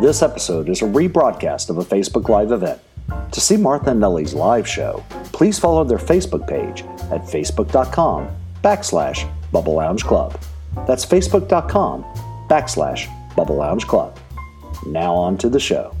This episode is a rebroadcast of a Facebook Live event. To see Martha and Nellie's live show, please follow their Facebook page at facebook.com backslash Bubble Lounge Club. That's facebook.com backslash Bubble Lounge Club. Now on to the show.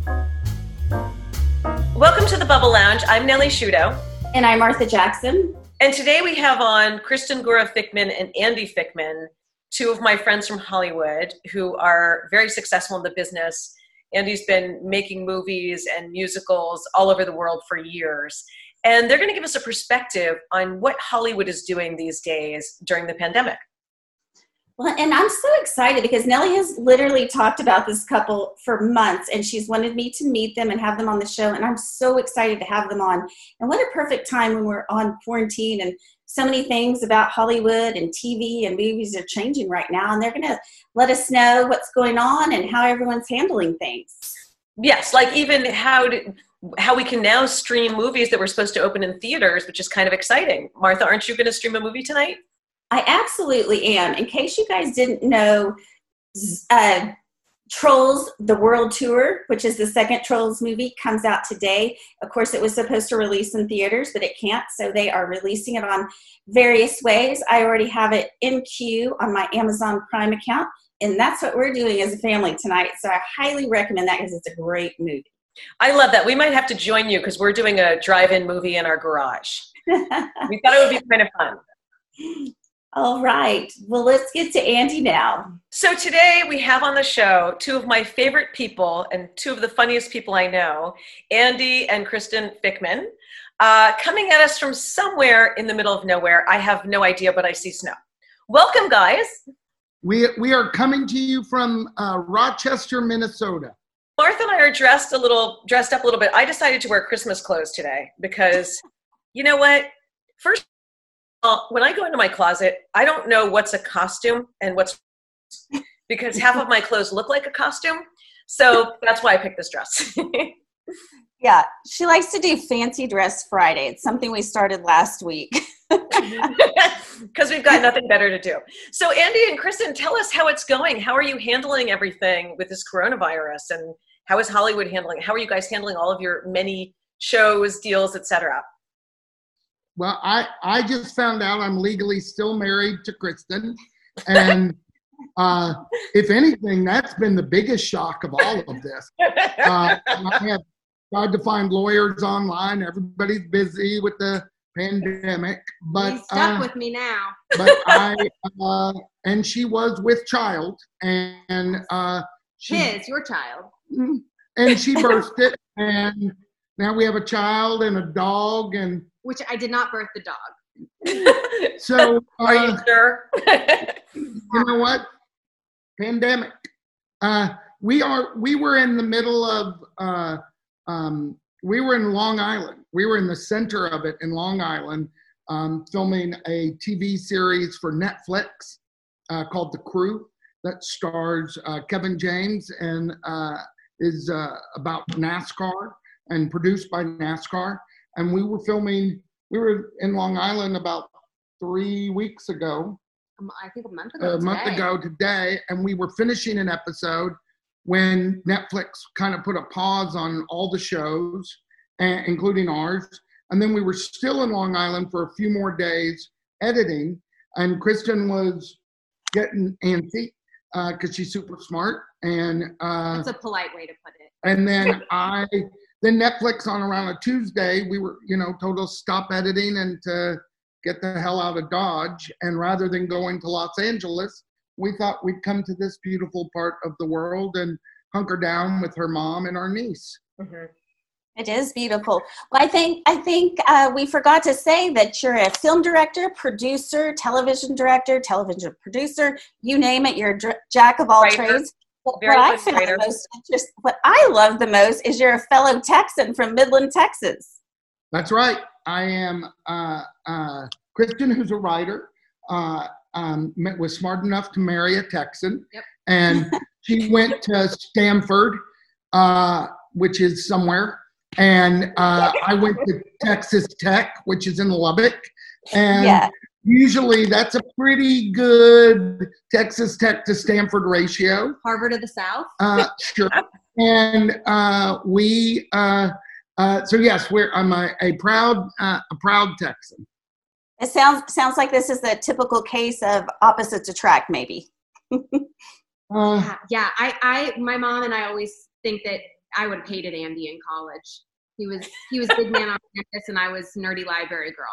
Welcome to the Bubble Lounge. I'm Nellie Shudo. And I'm Martha Jackson. And today we have on Kristen Gura Fickman and Andy Fickman, two of my friends from Hollywood who are very successful in the business. Andy's been making movies and musicals all over the world for years. And they're going to give us a perspective on what Hollywood is doing these days during the pandemic. Well, and I'm so excited because Nellie has literally talked about this couple for months and she's wanted me to meet them and have them on the show. And I'm so excited to have them on. And what a perfect time when we're on quarantine and so many things about Hollywood and TV and movies are changing right now. And they're going to let us know what's going on and how everyone's handling things. Yes, like even how to, how we can now stream movies that were supposed to open in theaters, which is kind of exciting. Martha, aren't you going to stream a movie tonight? I absolutely am. In case you guys didn't know, uh, Trolls The World Tour, which is the second Trolls movie, comes out today. Of course, it was supposed to release in theaters, but it can't, so they are releasing it on various ways. I already have it in queue on my Amazon Prime account, and that's what we're doing as a family tonight. So I highly recommend that because it's a great movie. I love that. We might have to join you because we're doing a drive in movie in our garage. we thought it would be kind of fun. All right. Well, let's get to Andy now. So, today we have on the show two of my favorite people and two of the funniest people I know Andy and Kristen Fickman. Uh, coming at us from somewhere in the middle of nowhere. I have no idea, but I see snow. Welcome, guys. We, we are coming to you from uh, Rochester, Minnesota. Martha and I are dressed a little dressed up a little bit. I decided to wear Christmas clothes today because you know what? First uh, when I go into my closet, I don't know what's a costume and what's because half of my clothes look like a costume. So that's why I picked this dress. yeah, she likes to do fancy dress Friday. It's something we started last week. Because we've got nothing better to do. So, Andy and Kristen, tell us how it's going. How are you handling everything with this coronavirus? And how is Hollywood handling? How are you guys handling all of your many shows, deals, etc.? Well, I, I just found out I'm legally still married to Kristen. And uh, if anything, that's been the biggest shock of all of this. Uh, I have tried to find lawyers online. Everybody's busy with the pandemic. But He's stuck uh, with me now. but I uh, and she was with child and uh, she, his your child. Mm-hmm. And she birthed it and now we have a child and a dog and which I did not birth the dog. so uh, are you sure? you know what? Pandemic. Uh, we are. We were in the middle of. Uh, um, we were in Long Island. We were in the center of it in Long Island, um, filming a TV series for Netflix uh, called The Crew that stars uh, Kevin James and uh, is about NASCAR and produced by NASCAR and we were filming. We were in Long Island about three weeks ago. I think a month ago. A today. month ago today, and we were finishing an episode when Netflix kind of put a pause on all the shows, including ours. And then we were still in Long Island for a few more days editing, and Kristen was getting antsy because uh, she's super smart. And uh, that's a polite way to put it. And then I then Netflix on around a Tuesday, we were, you know, told us stop editing and to get the hell out of Dodge. And rather than going to Los Angeles, we thought we'd come to this beautiful part of the world and hunker down with her mom and our niece. Mm-hmm. It is beautiful. Well, I think I think uh, we forgot to say that you're a film director, producer, television director, television producer. You name it. You're a jack of all Writer. trades. Very what I found the most interesting, what I love the most is you're a fellow Texan from Midland, Texas. That's right. I am uh, uh, Kristen, who's a writer, uh, um, was smart enough to marry a Texan, yep. and she went to Stanford, uh, which is somewhere, and uh, I went to Texas Tech, which is in Lubbock, and yeah usually that's a pretty good Texas Tech to Stanford ratio. Harvard of the South. Uh, sure. and uh, we. Uh, uh, so yes, we're. I'm a, a proud uh, a proud Texan. It sounds sounds like this is the typical case of opposites attract, maybe. Uh, Yeah, yeah. I, I, my mom and I always think that I would have hated Andy in college. He was, he was big man on campus, and I was nerdy library girl.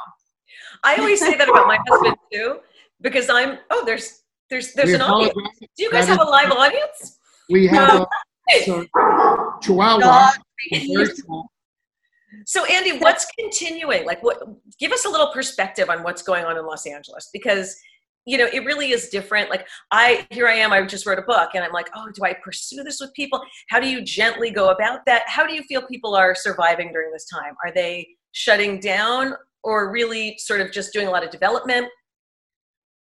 I always say that about my husband too, because I'm. Oh, there's there's there's we an audience. Do you guys have a live audience? We have a, so, Chihuahua. Dog. very small. So Andy, what's continuing? Like, what? Give us a little perspective on what's going on in Los Angeles because you know it really is different. Like, I here I am. I just wrote a book, and I'm like, oh, do I pursue this with people? How do you gently go about that? How do you feel people are surviving during this time? Are they shutting down, or really sort of just doing a lot of development?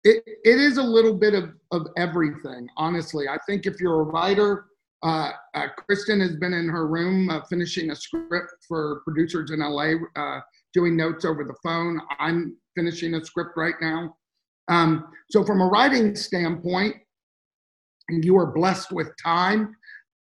it, it is a little bit of, of everything, honestly. I think if you're a writer, uh, uh, Kristen has been in her room uh, finishing a script for producers in LA, uh, doing notes over the phone. I'm finishing a script right now. Um, so, from a writing standpoint, you are blessed with time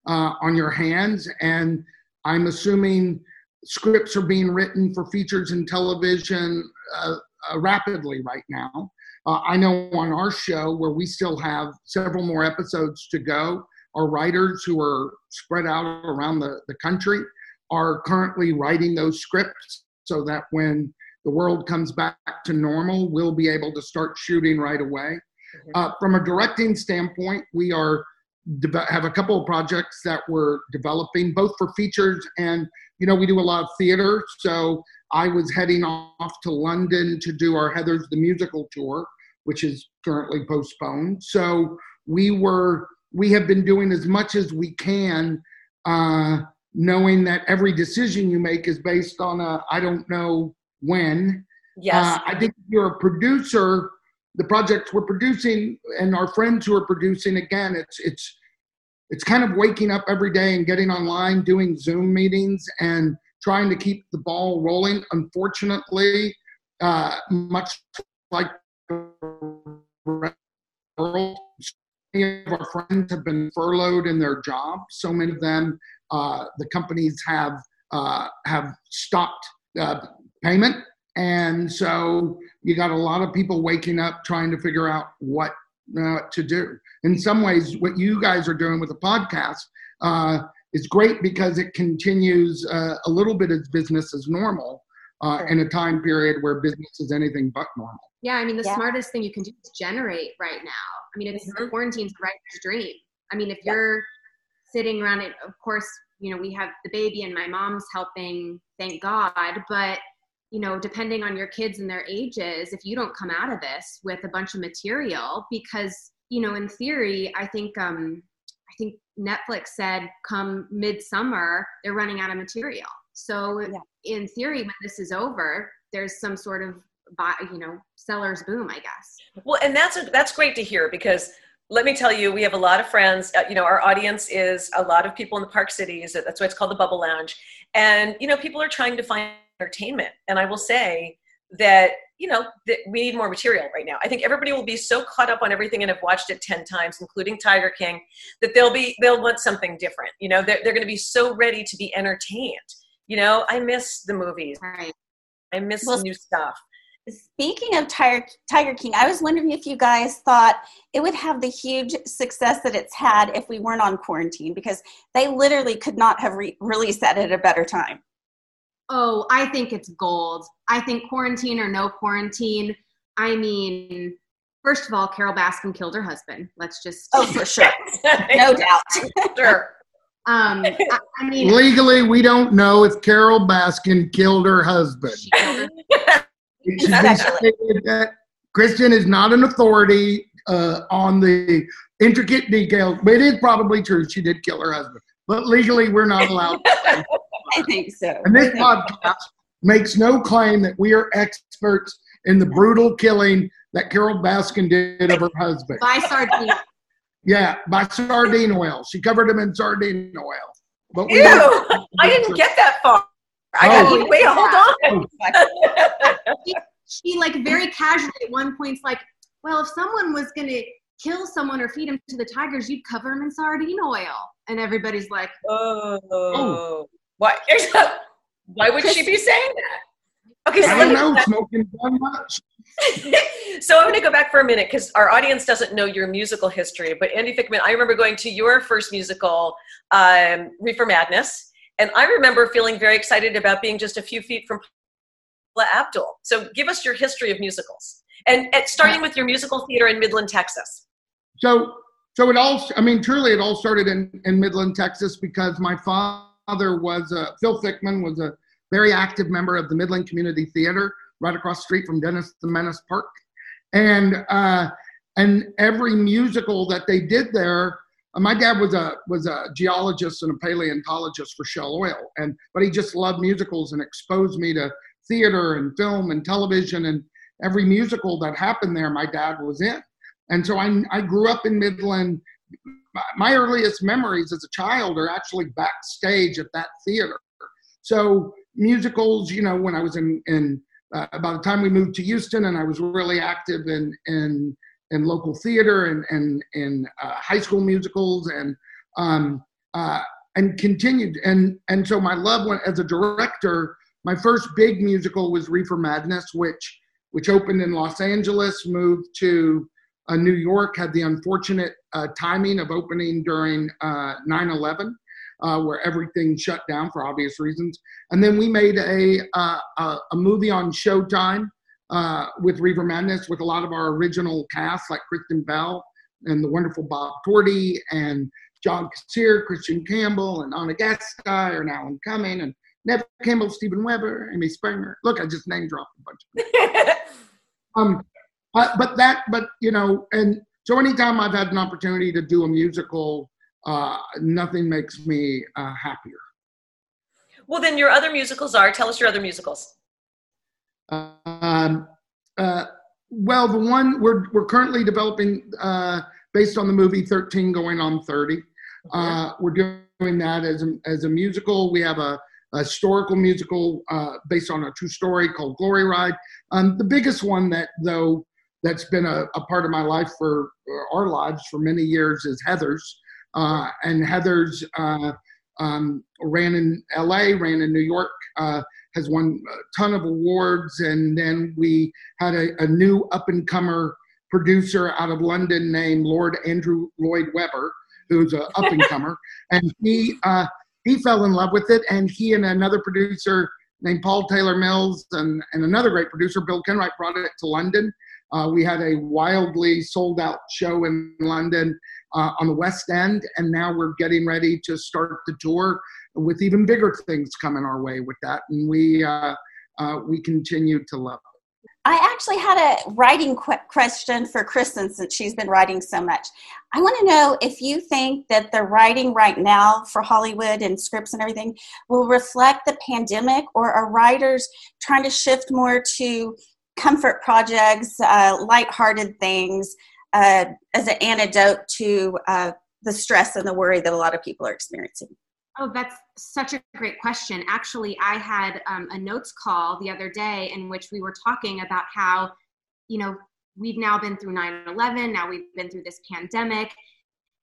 uh, on your hands, and I'm assuming scripts are being written for features and television uh, uh, rapidly right now. Uh, I know on our show, where we still have several more episodes to go, our writers who are spread out around the, the country are currently writing those scripts so that when the world comes back to normal, we'll be able to start shooting right away. Uh, from a directing standpoint, we are have a couple of projects that we're developing, both for features and you know we do a lot of theater. So I was heading off to London to do our Heathers the Musical tour, which is currently postponed. So we were we have been doing as much as we can, uh, knowing that every decision you make is based on a I don't know when. Yes. Uh, I think if you're a producer, the projects we're producing and our friends who are producing, again, it's it's it's kind of waking up every day and getting online, doing Zoom meetings, and trying to keep the ball rolling. Unfortunately, uh, much like many of our friends have been furloughed in their jobs. So many of them, uh, the companies have uh, have stopped uh, payment, and so you got a lot of people waking up trying to figure out what uh, to do. In some ways, what you guys are doing with the podcast uh, is great because it continues uh, a little bit as business as normal uh, in a time period where business is anything but normal. Yeah, I mean, the Yeah. smartest thing you can do is generate right now. I mean, it's Mhm. quarantine's a writer's dream. I mean, if Yeah. you're sitting around it, of course, you know, we have the baby and my mom's helping, thank God. But, you know, depending on your kids and their ages, if you don't come out of this with a bunch of material, because, you know, in theory, I think, um, I think Netflix said come midsummer, they're running out of material. So Yeah. in theory, when this is over, there's some sort of buy, you know, seller's boom, I guess. Well, and that's a, that's great to hear because let me tell you, we have a lot of friends. Uh, you know, our audience is a lot of people in the Park Cities. That's why it's called the Bubble Lounge. And you know, people are trying to find entertainment. And I will say that you know that we need more material right now. I think everybody will be so caught up on everything and have watched it ten times, including Tiger King, that they'll be they'll want something different. You know, they're they're going to be so ready to be entertained. You know, I miss the movies. Right. I miss Well, new stuff. Speaking of Tiger, Tiger King, I was wondering if you guys thought it would have the huge success that it's had if we weren't on quarantine because they literally could not have re- released that at a better time. Oh, I think it's gold. I think quarantine or no quarantine. I mean, first of all, Carole Baskin killed her husband. Let's just. Oh, for sure. No doubt. sure. Um, I, I mean, Legally, we don't know if Carole Baskin killed her husband. she killed her. It should be stated that Kristen is not an authority uh, on the intricate details, but it is probably true. She did kill her husband. But legally, we're not allowed. I think so. And this podcast makes no claim that we are experts in the brutal killing that Carole Baskin did of her husband. By sardine. Yeah, by sardine oil. She covered him in sardine oil. But Ew! don't- I didn't get that far. I Oh. got wait, hold on. Oh. She like very casually at one point's like, well, if someone was gonna kill someone or feed him to the tigers, you'd cover him in sardine oil. and everybody's like, oh, oh. Why? why would she be saying that? Okay, so I don't know. Smoking too much. so I'm going to go back for a minute because our audience doesn't know your musical history. But Andy Fickman, I remember going to your first musical, um, Reefer Madness, and I remember feeling very excited about being just a few feet from Paula Abdul. So give us your history of musicals, and, and starting with your musical theater in Midland, Texas. So, so it all. I mean, truly, it all started in in Midland, Texas, because my father was uh, Phil Fickman was a very active member of the Midland Community Theater right across the street from Dennis the Menace Park, and uh, and every musical that they did there. Uh, my dad was a was a geologist and a paleontologist for Shell Oil, and but he just loved musicals and exposed me to theater and film and television and every musical that happened there. My dad was in, and so I I grew up in Midland. My earliest memories as a child are actually backstage at that theater. So musicals, you know, when I was in in uh, by the time we moved to Houston, and I was really active in in in local theater and and in uh, high school musicals and um, uh, and continued and and so my love went as a director. My first big musical was Reefer Madness, which which opened in Los Angeles, moved to uh, New York, had the unfortunate timing of opening during 9/11 uh, uh, where everything shut down for obvious reasons. And then we made a, uh, a, a, movie on Showtime uh, with Reefer Madness with a lot of our original cast, like Kristen Bell and the wonderful Bob Torti and John Kassir, Christian Campbell, and Ana Gasteyer, and Alan Cumming, and Neve Campbell, Steven Weber, Amy Spanger. Look, I just name dropped a bunch. um, uh, but that, but you know, and so anytime I've had an opportunity to do a musical uh, nothing makes me uh, happier. Well, then your other musicals are. Tell us your other musicals. Um, uh, well, the one we're we're currently developing uh, based on the movie Thirteen Going on Thirty. Uh, we're doing that as a, as a musical. We have a, a historical musical uh, based on a true story called Glory Ride. Um, the biggest one that though that's been a, a part of my life for our lives for many years is Heathers. Uh, and Heathers uh, um, ran in LA, ran in New York, uh, has won a ton of awards. And then we had a, a new up and comer producer out of London named Lord Andrew Lloyd Webber, who's an up and comer. and he, uh, he fell in love with it. And he and another producer named Paul Taylor Mills and, and another great producer, Bill Kenwright, brought it to London. Uh, we had a wildly sold out show in London uh, on the West End, and now we're getting ready to start the tour with even bigger things coming our way with that. And we uh, uh we continue to love it. I actually had a writing question for Kristen since she's been writing so much. I want to know if you think that the writing right now for Hollywood and scripts and everything will reflect the pandemic, or are writers trying to shift more to comfort projects, uh, lighthearted things uh, as an antidote to uh, the stress and the worry that a lot of people are experiencing? Oh, that's such a great question. Actually, I had um, a notes call the other day in which we were talking about how, you know, we've now been through 9 11, now we've been through this pandemic,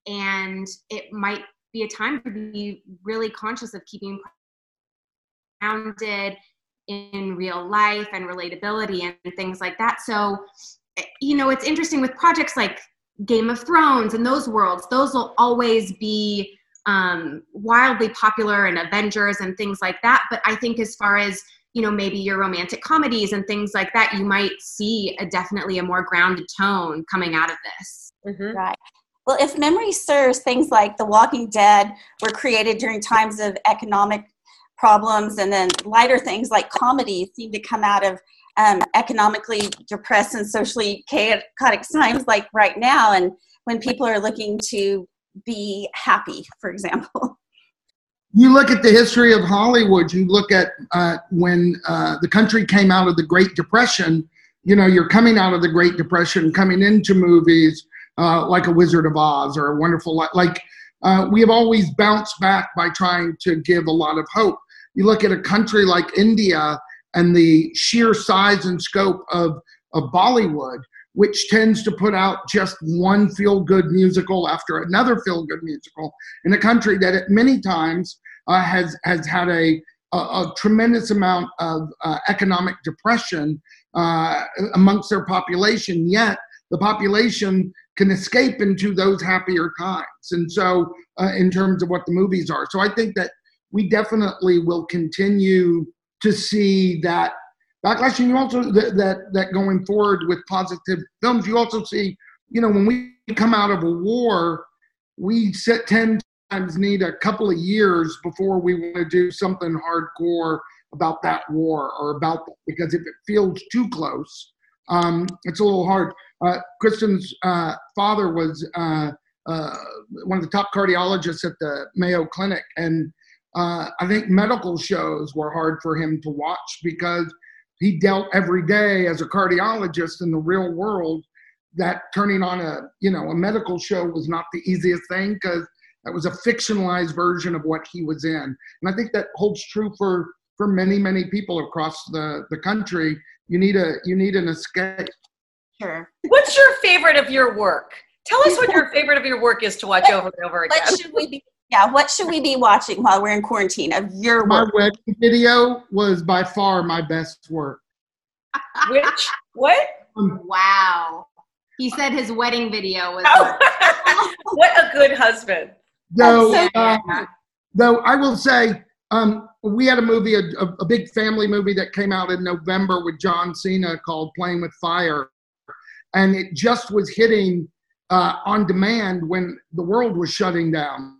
and it might be a time to be really conscious of keeping grounded in real life and relatability and things like that. So, you know, it's interesting with projects like Game of Thrones and those worlds, those will always be um, wildly popular and Avengers and things like that. But I think as far as you know, maybe your romantic comedies and things like that, you might see a definitely a more grounded tone coming out of this. Mm-hmm. Right. Well, if memory serves, things like The Walking Dead were created during times of economic problems, and then lighter things like comedy seem to come out of um, economically depressed and socially chaotic times like right now, and when people are looking to be happy, for example. You look at the history of Hollywood, you look at uh, when uh, the country came out of the Great Depression, you know, you're coming out of the Great Depression, coming into movies uh, like A Wizard of Oz or A Wonderful Life. Like, uh, we have always bounced back by trying to give a lot of hope. You look at a country like India and the sheer size and scope of, of Bollywood, which tends to put out just one feel good musical after another feel good musical in a country that at many times uh, has has had a a, a tremendous amount of uh, economic depression uh, amongst their population. Yet the population can escape into those happier times, and so uh, in terms of what the movies are, so I think that we definitely will continue to see that backlash. And you also that, that that going forward with positive films, you also see, you know, when we come out of a war, we set tend times need a couple of years before we want to do something hardcore about that war or about that because if it feels too close, um, it's a little hard. Uh, Kristen's uh, father was uh, uh one of the top cardiologists at the Mayo Clinic, and uh, I think medical shows were hard for him to watch because he dealt every day as a cardiologist in the real world. That turning on a you know a medical show was not the easiest thing because that was a fictionalized version of what he was in. And I think that holds true for for many many people across the the country. You need a you need an escape. Sure. What's your favorite of your work? Tell us what your favorite of your work is to watch over and over again. What should we be? Yeah, what should we be watching while we're in quarantine of your My work? wedding video was by far my best work. Which what? Um, Wow. He said his wedding video was. Oh. what a good husband. though, so Yeah. though I will say, um, we had a movie, a, a, a big family movie that came out in November with John Cena called Playing with Fire, and it just was hitting uh, on demand when the world was shutting down.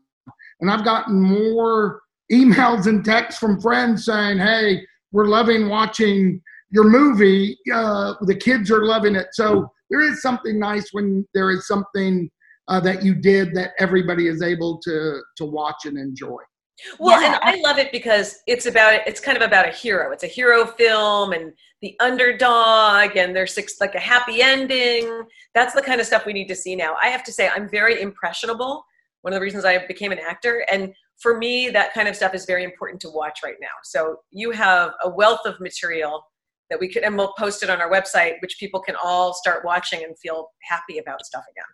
And I've gotten more emails and texts from friends saying, "Hey, we're loving watching your movie. Uh, the kids are loving it." So there is something nice when there is something uh, that you did that everybody is able to to watch and enjoy. Well, Yeah. and I love it because it's about it's kind of about a hero. It's a hero film and the underdog and there's six, like a happy ending. That's the kind of stuff we need to see now. I have to say I'm very impressionable. One of the reasons I became an actor and for me that kind of stuff is very important to watch right now. So you have a wealth of material that we could and we'll post it on our website which people can all start watching and feel happy about stuff again.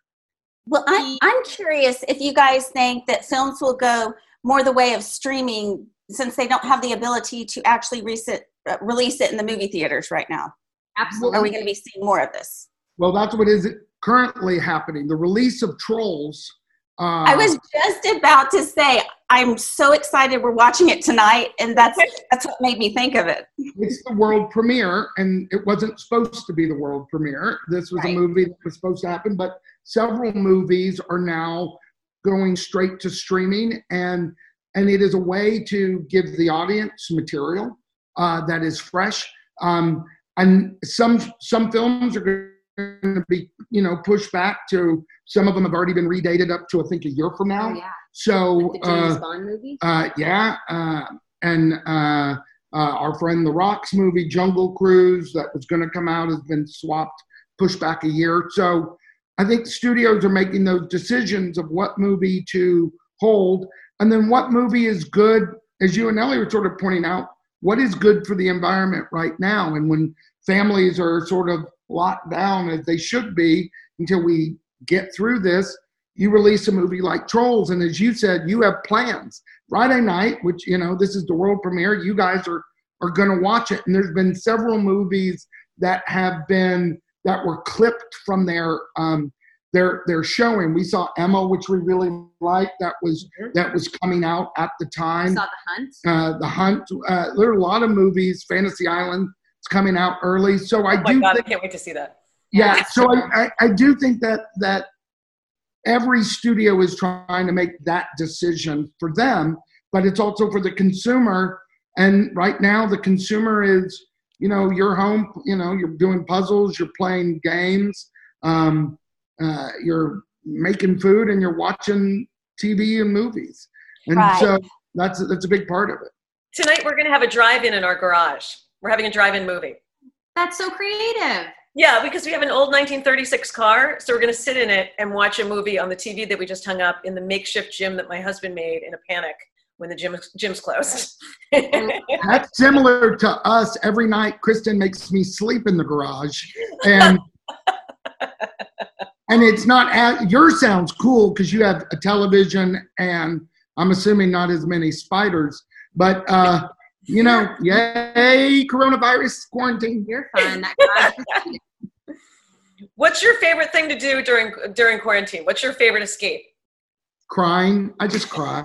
Well, I'm, I'm curious if you guys think that films will go more the way of streaming since they don't have the ability to actually release it, uh, release it in the movie theaters right now. Absolutely. Are we going to be seeing more of this? Well, that's what is currently happening. The release of Trolls. Uh, I was just about to say I'm so excited we're watching it tonight, and that's that's what made me think of it. It's the world premiere, and it wasn't supposed to be the world premiere. This was Right. a movie that was supposed to happen, but several movies are now going straight to streaming, and and it is a way to give the audience material uh, that is fresh. Um, and some some films are going to be you know pushed back to some of them have already been redated up to I think a year from now. Oh, yeah. So Like the James uh, Bond movie. uh, yeah, uh, and uh, uh, our friend The Rock's movie Jungle Cruise that was going to come out has been swapped, pushed back a year. So I think studios are making those decisions of what movie to hold, and then what movie is good. As you and Ellie were sort of pointing out, what is good for the environment right now, and when families are sort of locked down as they should be until we get through this you release a movie like Trolls, and as you said, you have plans. Friday night, which you know this is the world premiere, you guys are are going to watch it, and there's been several movies that have been that were clipped from their um, their their showing. We saw Emma, which we really liked. That was that was coming out at the I time. saw The Hunt. Uh, the Hunt. Uh, there are a lot of movies. Fantasy Island is coming out early, so I Oh my do god, think I can't wait to see that. yeah so I, I, I do think that that every studio is trying to make that decision for them but it's also for the consumer and right now the consumer is you know you're home you know you're doing puzzles you're playing games um, uh, you're making food and you're watching tv and movies and Right. so that's that's a big part of it Tonight we're going to have a drive-in in our garage. We're having a drive-in movie. That's so creative. Yeah, because we have an old 1936 car, so we're going to sit in it and watch a movie on the TV that we just hung up in the makeshift gym that my husband made in a panic when the gym gym's closed. That's similar to us. Every night, Kristen makes me sleep in the garage, and and it's not as, yours sounds cool because you have a television and I'm assuming not as many spiders, but uh, you know, yay, coronavirus quarantine. You're fine. What's your favorite thing to do during during quarantine? What's your favorite escape? Crying. I just cry.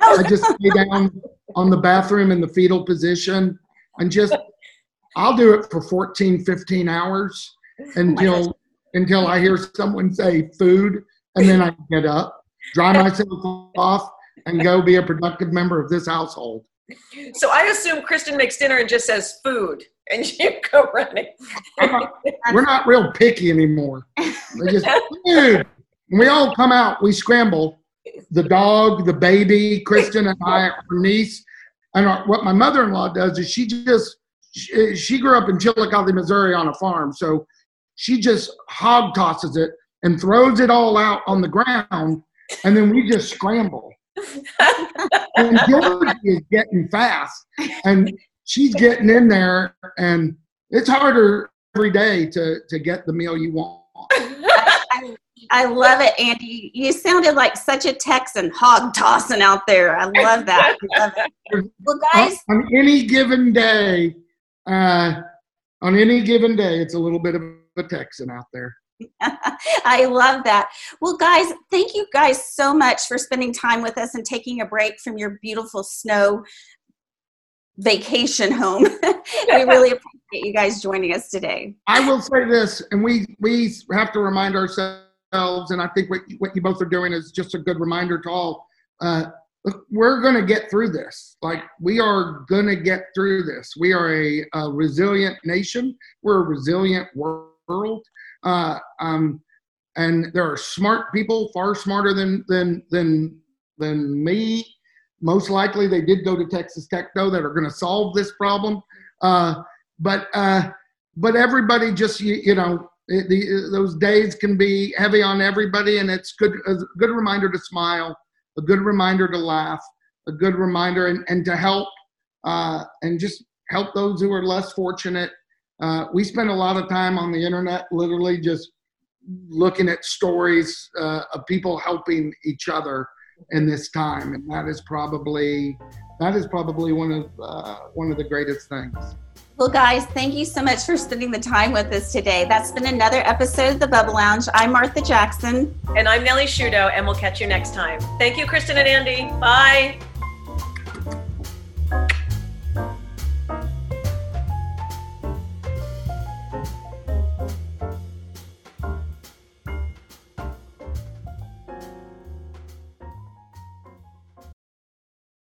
Oh. I just lay down on the bathroom in the fetal position and just I'll do it for 14, 15 hours until oh until I hear someone say food and then I get up, dry myself off, and go be a productive member of this household. So I assume Kristen makes dinner and just says food, and you go running. Not, uh-huh. we're not real picky anymore. We just food. When we all come out, we scramble. The dog, the baby, Kristen and I, our niece, and our, what my mother-in-law does is she just she, she grew up in Chillicothe, Missouri, on a farm, so she just hog tosses it and throws it all out on the ground, and then we just scramble and Georgie is getting fast, and she's getting in there, and it's harder every day to to get the meal you want. I, I love it, Andy. You sounded like such a Texan hog tossing out there. I love that. I love it. Well, guys, on, on any given day, uh, on any given day, it's a little bit of a Texan out there. I love that. Well, guys, thank you guys so much for spending time with us and taking a break from your beautiful snow vacation home. we really appreciate you guys joining us today. I will say this, and we we have to remind ourselves, and I think what what you both are doing is just a good reminder to all. Uh, we're going to get through this. Like we are going to get through this. We are a, a resilient nation. We're a resilient world. Uh, um, and there are smart people, far smarter than than than than me. Most likely, they did go to Texas Tech, though, that are going to solve this problem. Uh, but uh, but everybody just you, you know it, the, those days can be heavy on everybody, and it's good a good reminder to smile, a good reminder to laugh, a good reminder and, and to help uh, and just help those who are less fortunate uh, we spend a lot of time on the internet, literally just looking at stories uh, of people helping each other in this time, and that is probably that is probably one of uh, one of the greatest things. Well, guys, thank you so much for spending the time with us today. That's been another episode of the Bubble Lounge. I'm Martha Jackson. And I'm Nellie Shudo, and we'll catch you next time. Thank you, Kristen and Andy. Bye.